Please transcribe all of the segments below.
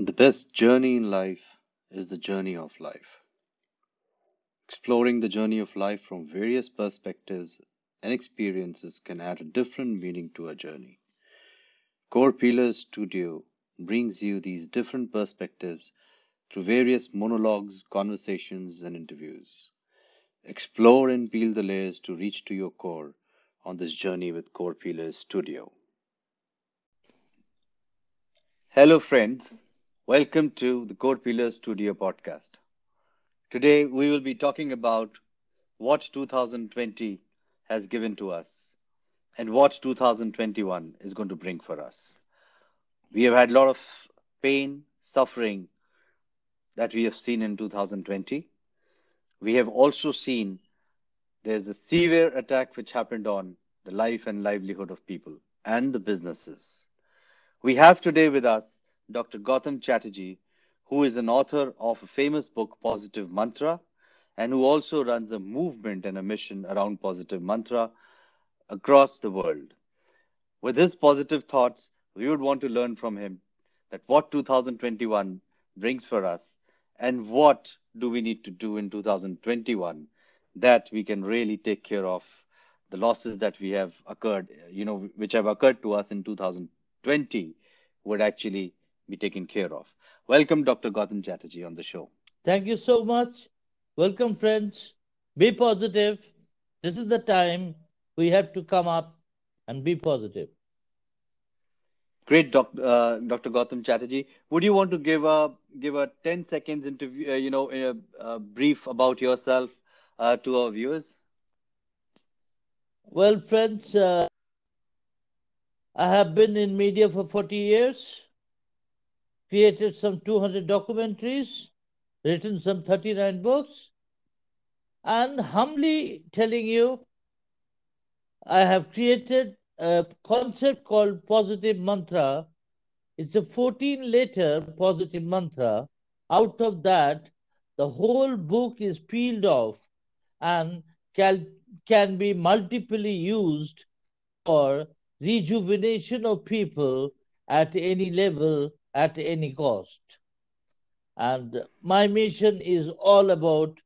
The best journey in life is the journey of life. Exploring the journey of life from various perspectives and experiences can add a different meaning to a journey. Core Pillars Studio brings you these different perspectives through various monologues, conversations, and interviews. Explore and peel the layers to reach to your core on this journey with Core Pillars Studio. Hello, friends. Welcome to the Core Pillars Studio podcast. Today, we will be talking about what 2020 has given to us and what 2021 is going to bring for us. We have had a lot of pain, suffering that we have seen in 2020. We have also seen there's a severe attack which happened on the life and livelihood of people and the businesses. We have today with us Dr. Gautam Chatterjee, who is an author of a famous book, Positive Mantra, and who also runs a movement and a mission around positive mantra across the world. With his positive thoughts, we would want to learn from him that what 2021 brings for us and what do we need to do in 2021 that we can really take care of the losses that we have occurred, you know, which have occurred to us in 2020 would actually be taken care of. Welcome, Dr. Gautam Chatterjee, on the show. Thank you so much. Welcome, friends. Be positive. This is the time we have to come up and be positive. Great, doc, uh, Dr. Gautam Chatterjee. Would you want to give a give a ten seconds interview, uh, you know, a, a, brief about yourself uh, to our viewers? Well, friends, uh, I have been in media for forty years created some 200 documentaries, written some 39 books, and humbly telling you, I have created a concept called positive mantra. It's a 14 letter positive mantra. Out of that, the whole book is peeled off and can, can be multiply used for rejuvenation of people at any level at any cost. And my mission is all about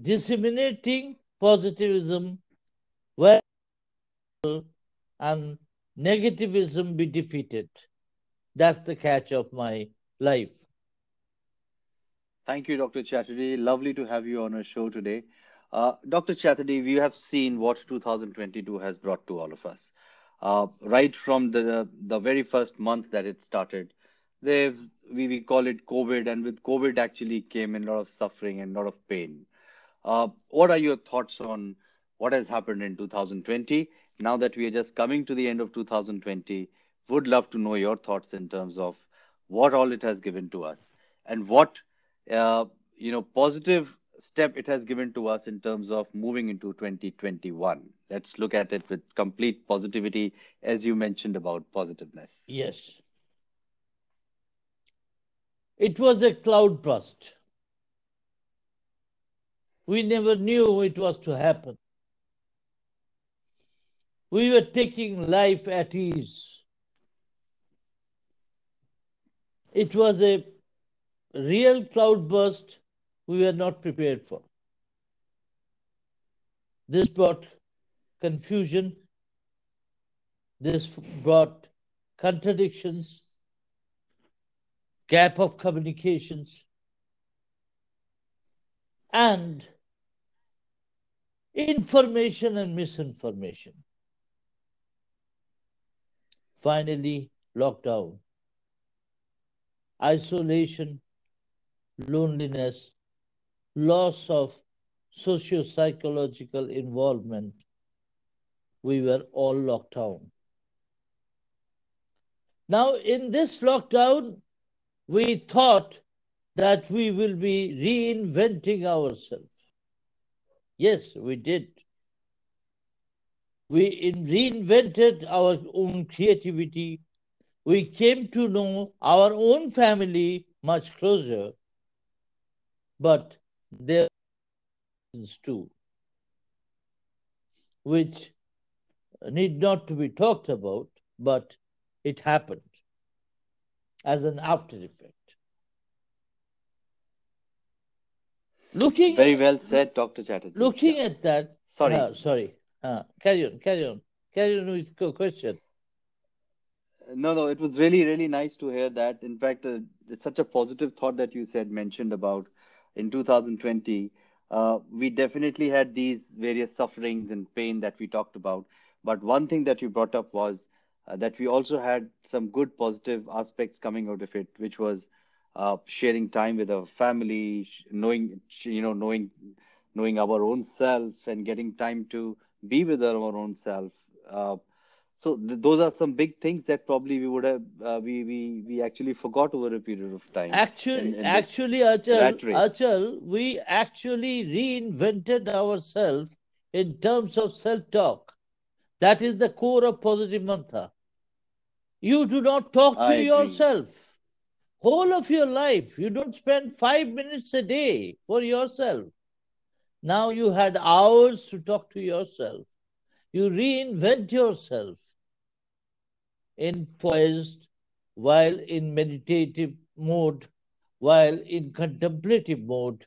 disseminating positivism where and negativism be defeated. That's the catch of my life. Thank you, Dr. Chatterjee. Lovely to have you on our show today. Uh, Dr. Chatterjee, we have seen what 2022 has brought to all of us. Uh, right from the the very first month that it started, they've we, we call it COVID, and with COVID actually came in a lot of suffering and a lot of pain. Uh, what are your thoughts on what has happened in 2020? Now that we are just coming to the end of 2020, would love to know your thoughts in terms of what all it has given to us and what uh, you know positive step it has given to us in terms of moving into 2021. Let's look at it with complete positivity, as you mentioned about positiveness. Yes. It was a cloud burst. We never knew it was to happen. We were taking life at ease. It was a real cloud burst we were not prepared for. This brought confusion. This brought contradictions gap of communications, and information and misinformation. Finally, lockdown, isolation, loneliness, loss of socio-psychological involvement. We were all locked down. Now, in this lockdown, we thought that we will be reinventing ourselves. Yes, we did. We reinvented our own creativity. We came to know our own family much closer. But there are too, which need not to be talked about, but it happened. As an after effect. Looking Very at, well said, Dr. Chatterjee. looking Yeah. at that, Sorry. uh, sorry, uh, carry on, carry on, carry on with your question. No, no, it was really, really nice to hear that. In fact, uh, it's such a positive thought that you said, mentioned about in 2020. Uh, we definitely had these various sufferings and pain that we talked about. But one thing that you brought up was uh, that we also had some good positive aspects coming out of it, which was uh, sharing time with our family, knowing, you know, knowing, knowing our own self and getting time to be with our own self. Uh, so th those are some big things that probably we would have uh, we we we actually forgot over a period of time Actually, in this actually, Achal. Achal, we actually reinvented ourselves in terms of self-talk. That is the core of positive mantra. You do not talk I to agree. yourself. Whole of your life, you don't spend five minutes a day for yourself. Now you had hours to talk to yourself. You reinvent yourself in poised, while in meditative mode, while in contemplative mode,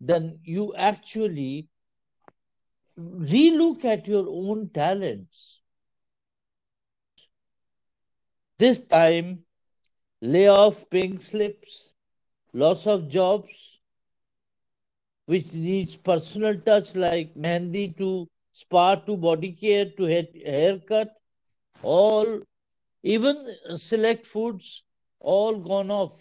then you actually relook at your own talents. This time, layoff pink slips, loss of jobs, which needs personal touch like mehndi to spa to body care to haircut, all even select foods all gone off.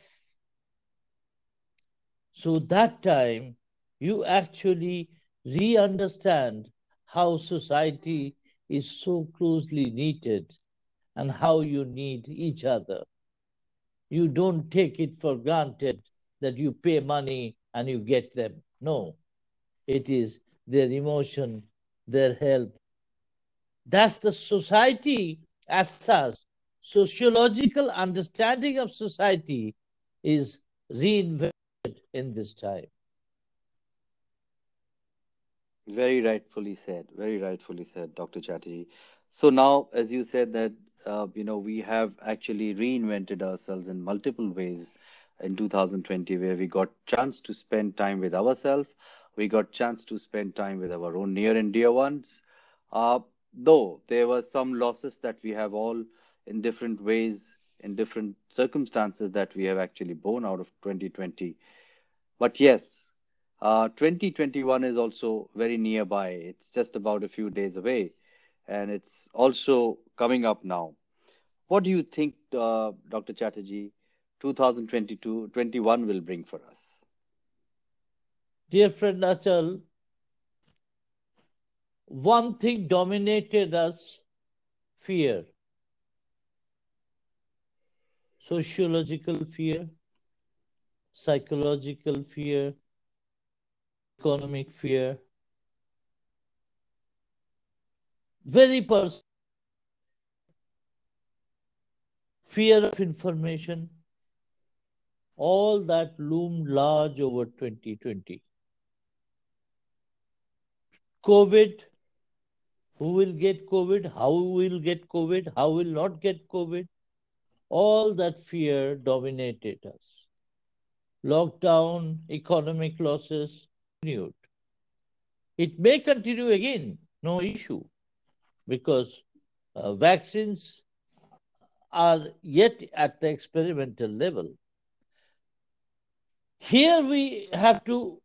So that time you actually re understand how society is so closely knitted and how you need each other. You don't take it for granted that you pay money and you get them. No, it is their emotion, their help. That's the society as such. Sociological understanding of society is reinvented in this time. Very rightfully said. Very rightfully said, Dr. Chatterjee. So now, as you said that uh, you know we have actually reinvented ourselves in multiple ways in 2020, where we got chance to spend time with ourselves, we got chance to spend time with our own near and dear ones. Uh, though there were some losses that we have all in different ways, in different circumstances that we have actually borne out of 2020. But yes, uh, 2021 is also very nearby. It's just about a few days away, and it's also coming up now. What do you think, uh, Dr. Chatterjee, 2022, 21 will bring for us? Dear friend Achal, one thing dominated us fear, sociological fear, psychological fear, economic fear, very personal fear of information, all that loomed large over 2020. COVID, who will get COVID, how will get COVID, how will not get COVID, all that fear dominated us. Lockdown, economic losses continued. It may continue again, no issue, because uh, vaccines are yet at the experimental level. Here we have to,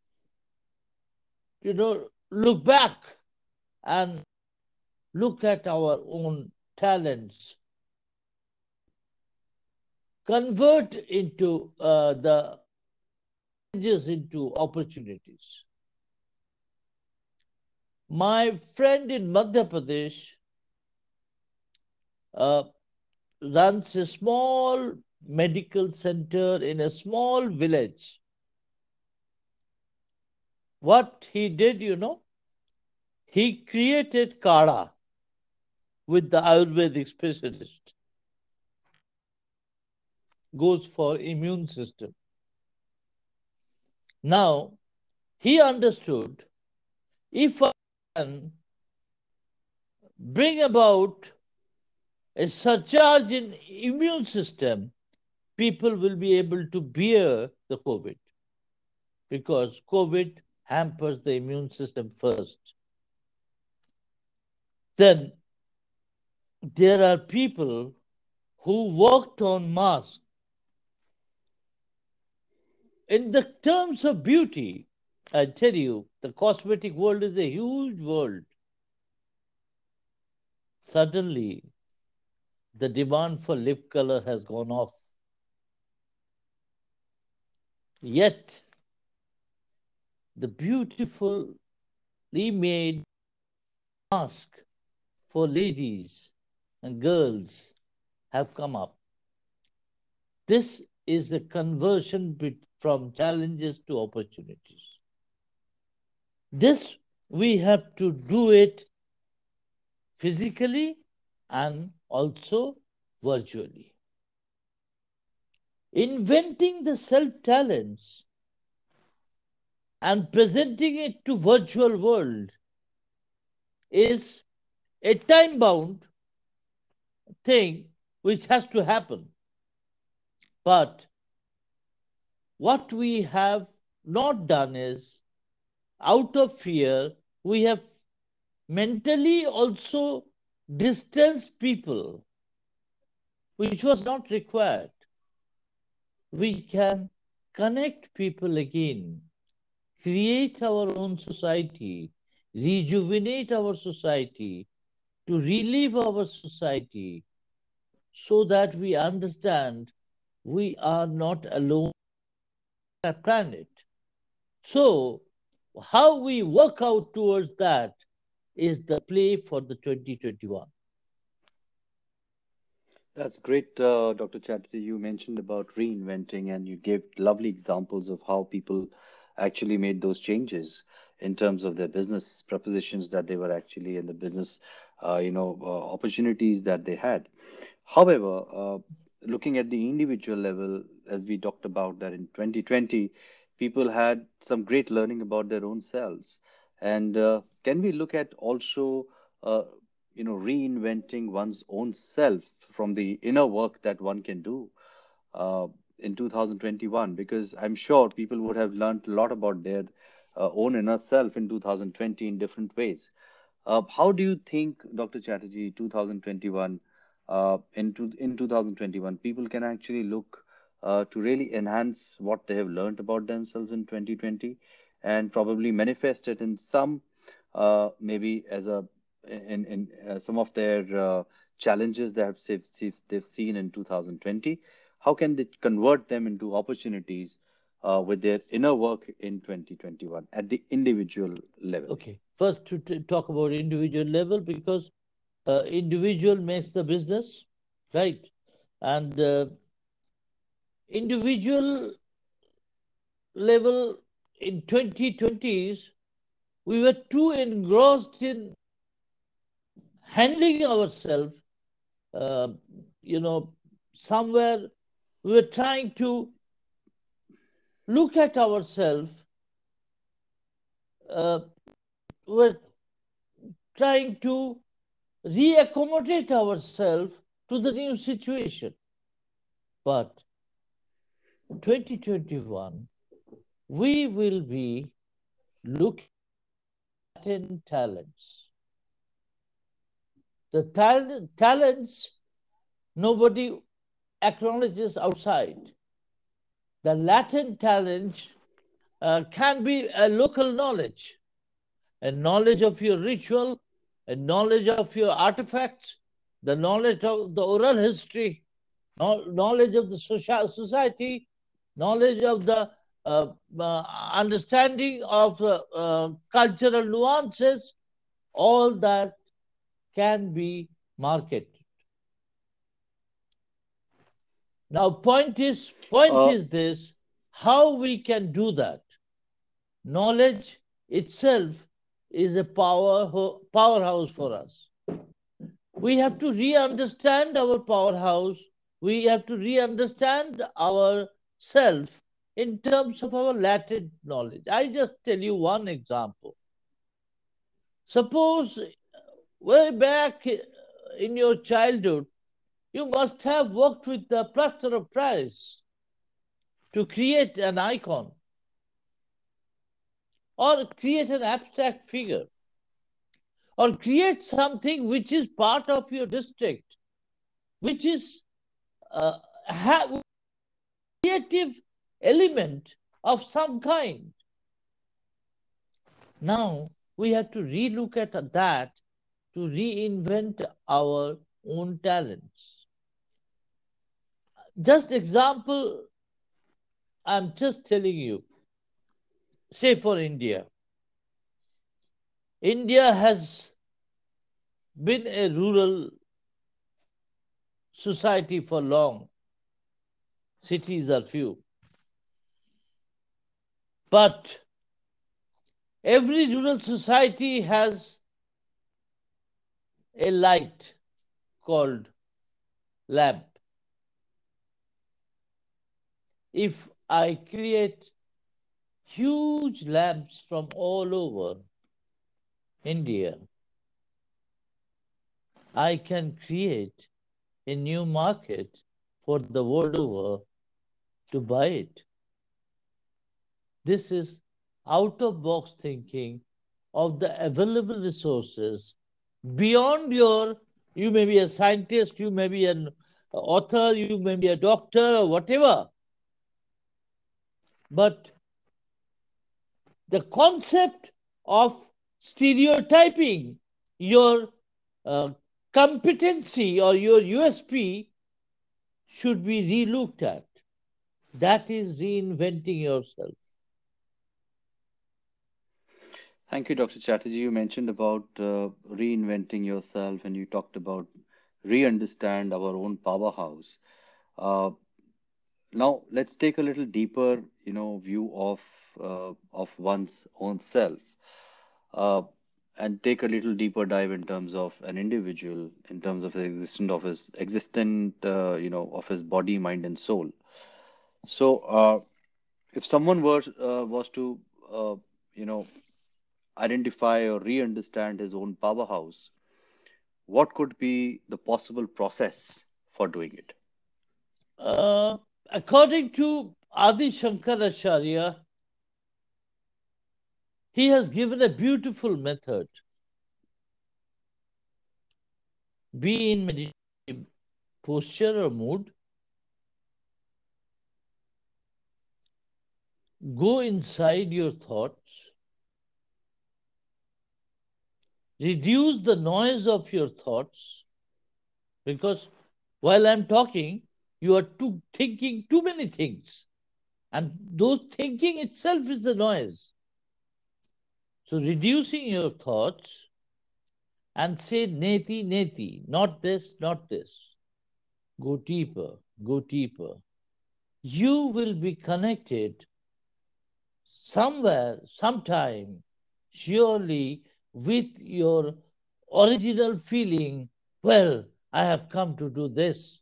you know, look back and look at our own talents, convert into uh, the challenges into opportunities. My friend in Madhya Pradesh uh, runs a small medical center in a small village. What he did, you know, he created Kada with the Ayurvedic specialist, goes for immune system. Now, he understood if I can bring about a surcharge in immune system, people will be able to bear the COVID because COVID hampers the immune system first. Then there are people who worked on masks. In the terms of beauty, I tell you, the cosmetic world is a huge world. Suddenly, the demand for lip color has gone off. Yet, the beautifully made mask for ladies and girls have come up. This is a conversion from challenges to opportunities. This we have to do it physically and also virtually. Inventing the self talents and presenting it to virtual world is a time bound thing which has to happen but what we have not done is out of fear we have mentally also distanced people which was not required we can connect people again create our own society, rejuvenate our society, to relive our society so that we understand we are not alone on the planet. So, how we work out towards that is the play for the 2021. That's great, uh, Dr. Chatterjee. You mentioned about reinventing and you gave lovely examples of how people actually made those changes in terms of their business propositions that they were actually in the business, uh, you know, uh, opportunities that they had. However, uh, looking at the individual level, as we talked about that in 2020, people had some great learning about their own selves. And uh, can we look at also, uh, you know, reinventing one's own self from the inner work that one can do? Uh, in 2021 because I'm sure people would have learned a lot about their uh, own inner self in 2020 in different ways. Uh, how do you think, Dr. Chatterjee, 2021 uh, in, in 2021 people can actually look uh, to really enhance what they have learned about themselves in 2020 and probably manifest it in some uh, maybe as a in in uh, some of their challenges that they've, they've seen in 2020 how can they convert them into opportunities uh, with their inner work in 2021 at the individual level? Okay, first to, to talk about individual level because uh, individual makes the business, right? And uh, individual level in 2020s, we were too engrossed in handling ourselves, uh, you know, somewhere we were trying to look at ourselves. Uh, we're trying to reaccommodate ourselves to the new situation. But 2021, we will be looking at talents. The talent, talents, nobody acknowledges outside. The Latin talent uh, can be a local knowledge, a knowledge of your ritual, a knowledge of your artifacts, the knowledge of the oral history, knowledge of the social society, knowledge of the uh, uh, understanding of uh, uh, cultural nuances, all that can be marketed. Now, point is, point uh, is this: how we can do that. Knowledge itself is a power powerhouse for us. We have to re-understand our powerhouse. We have to re-understand ourself in terms of our latent knowledge. I just tell you one example. Suppose way back in your childhood, you must have worked with the plaster of Paris to create an icon or create an abstract figure or create something which is part of your district, which is uh, have creative element of some kind. Now we have to relook at that to reinvent our own talents. Just example, I'm just telling you, say for India. India has been a rural society for long. Cities are few. But every rural society has a light called lamp. If I create huge lamps from all over India, I can create a new market for the world over to buy it. This is out of box thinking of the available resources beyond your, you may be a scientist, you may be an author, you may be a doctor or whatever. But the concept of stereotyping your uh, competency or your USP should be relooked at. That is reinventing yourself. Thank you, Dr. Chatterjee. You mentioned about uh, reinventing yourself and you talked about re-understand our own powerhouse. Uh, now let's take a little deeper, you know, view of uh, of one's own self, uh, and take a little deeper dive in terms of an individual, in terms of the existence of his existent, uh, you know, of his body, mind, and soul. So, uh, if someone was uh, was to, uh, you know, identify or re-understand his own powerhouse, what could be the possible process for doing it? Uh, according to Adi Shankaracharya, he has given a beautiful method. Be in meditative posture or mood. Go inside your thoughts. Reduce the noise of your thoughts because while I'm talking, you are too, thinking too many things. And those thinking itself is the noise. So reducing your thoughts and say neti neti, not this, not this. Go deeper, go deeper. You will be connected somewhere, sometime, surely with your original feeling, well, I have come to do this.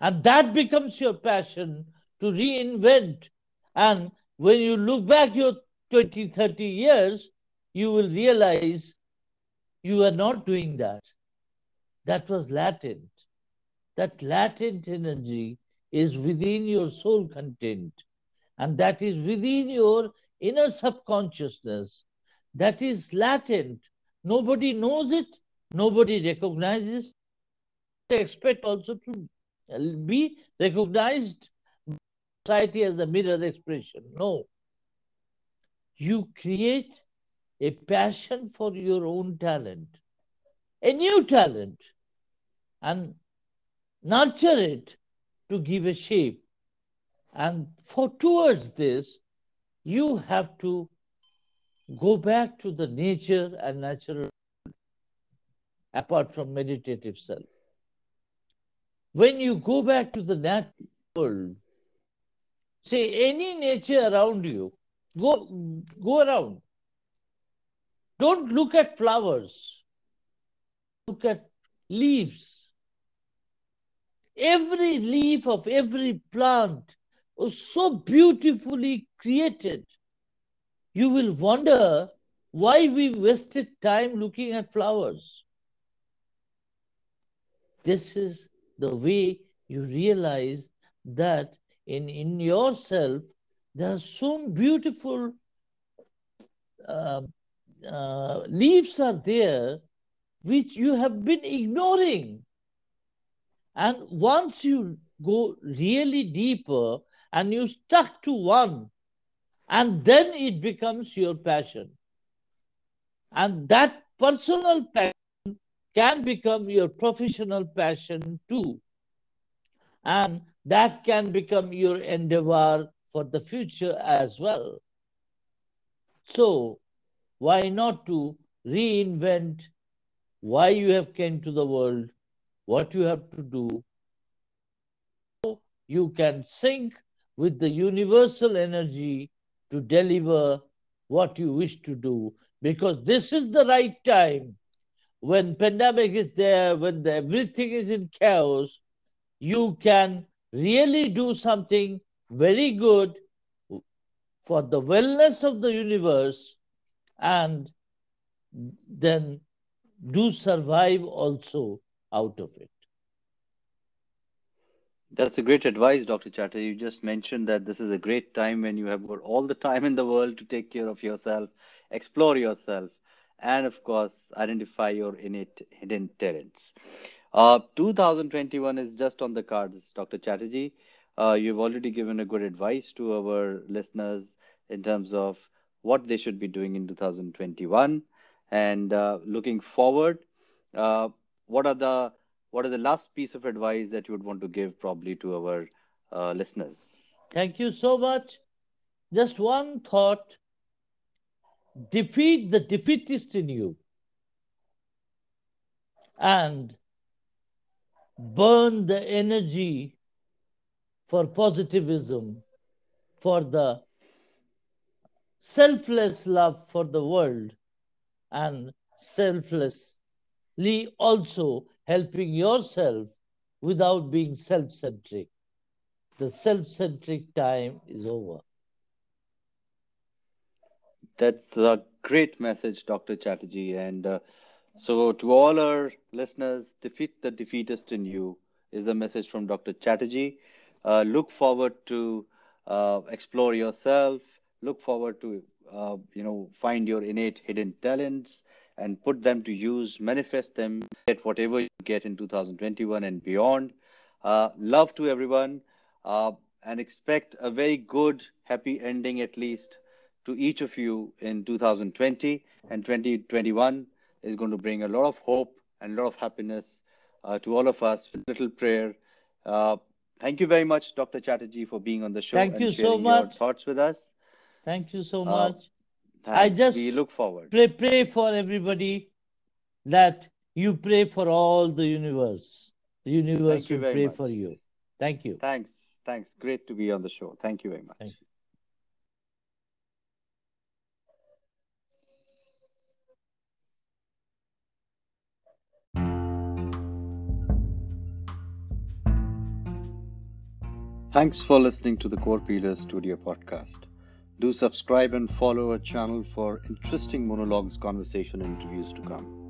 And that becomes your passion to reinvent. And when you look back your 20, 30 years, you will realize you are not doing that. That was latent. That latent energy is within your soul content. And that is within your inner subconsciousness that is latent. Nobody knows it, nobody recognizes. They expect also to be recognized society as a mirror expression. No. You create a passion for your own talent, a new talent, and nurture it to give a shape. And for towards this, you have to go back to the nature and natural apart from meditative self. When you go back to the natural world, say any nature around you, go, go around. Don't look at flowers. Look at leaves. Every leaf of every plant so beautifully created you will wonder why we wasted time looking at flowers. This is the way you realize that in, in yourself there are so beautiful uh, uh, leaves are there which you have been ignoring. And once you go really deeper and you stuck to one, and then it becomes your passion. And that personal passion can become your professional passion too. And that can become your endeavor for the future as well. So, why not to reinvent why you have came to the world, what you have to do. You can sync with the universal energy to deliver what you wish to do because this is the right time when pandemic is there when the, everything is in chaos you can really do something very good for the wellness of the universe and then do survive also out of it. That's a great advice, Dr. Chatterjee. You just mentioned that this is a great time when you have got all the time in the world to take care of yourself, explore yourself, and of course, identify your innate hidden talents. Uh, 2021 is just on the cards, Dr. Chatterjee. Uh, you've already given a good advice to our listeners in terms of what they should be doing in 2021 and uh, looking forward, uh, what are the what are the last piece of advice that you would want to give probably to our uh, listeners? Thank you so much. Just one thought defeat the defeatist in you and burn the energy for positivism, for the selfless love for the world and selflessly also helping yourself without being self centric. The self centric time is over. That's a great message, Dr. Chatterjee. And uh, so, to all our listeners, defeat the defeatist in you is the message from Dr. Chatterjee. Uh, look forward to uh, explore yourself. Look forward to uh, you know find your innate hidden talents and put them to use manifest them get whatever you get in 2021 and beyond. Uh, love to everyone uh, and expect a very good happy ending at least to each of you in 2020 and 2021 is going to bring a lot of hope and a lot of happiness uh, to all of us. With little prayer. Uh, thank you very much dr chatterjee for being on the show thank and you sharing so much. your thoughts with us. Thank you so uh, much. Thanks. I just we look forward pray, pray for everybody that you pray for all the universe. The universe Thank will pray much. for you. Thank you. Thanks. Thanks. Great to be on the show. Thank you very much. Thank you. Thanks for listening to the Core Pillars Studio podcast. Do subscribe and follow our channel for interesting monologues, conversation, and interviews to come.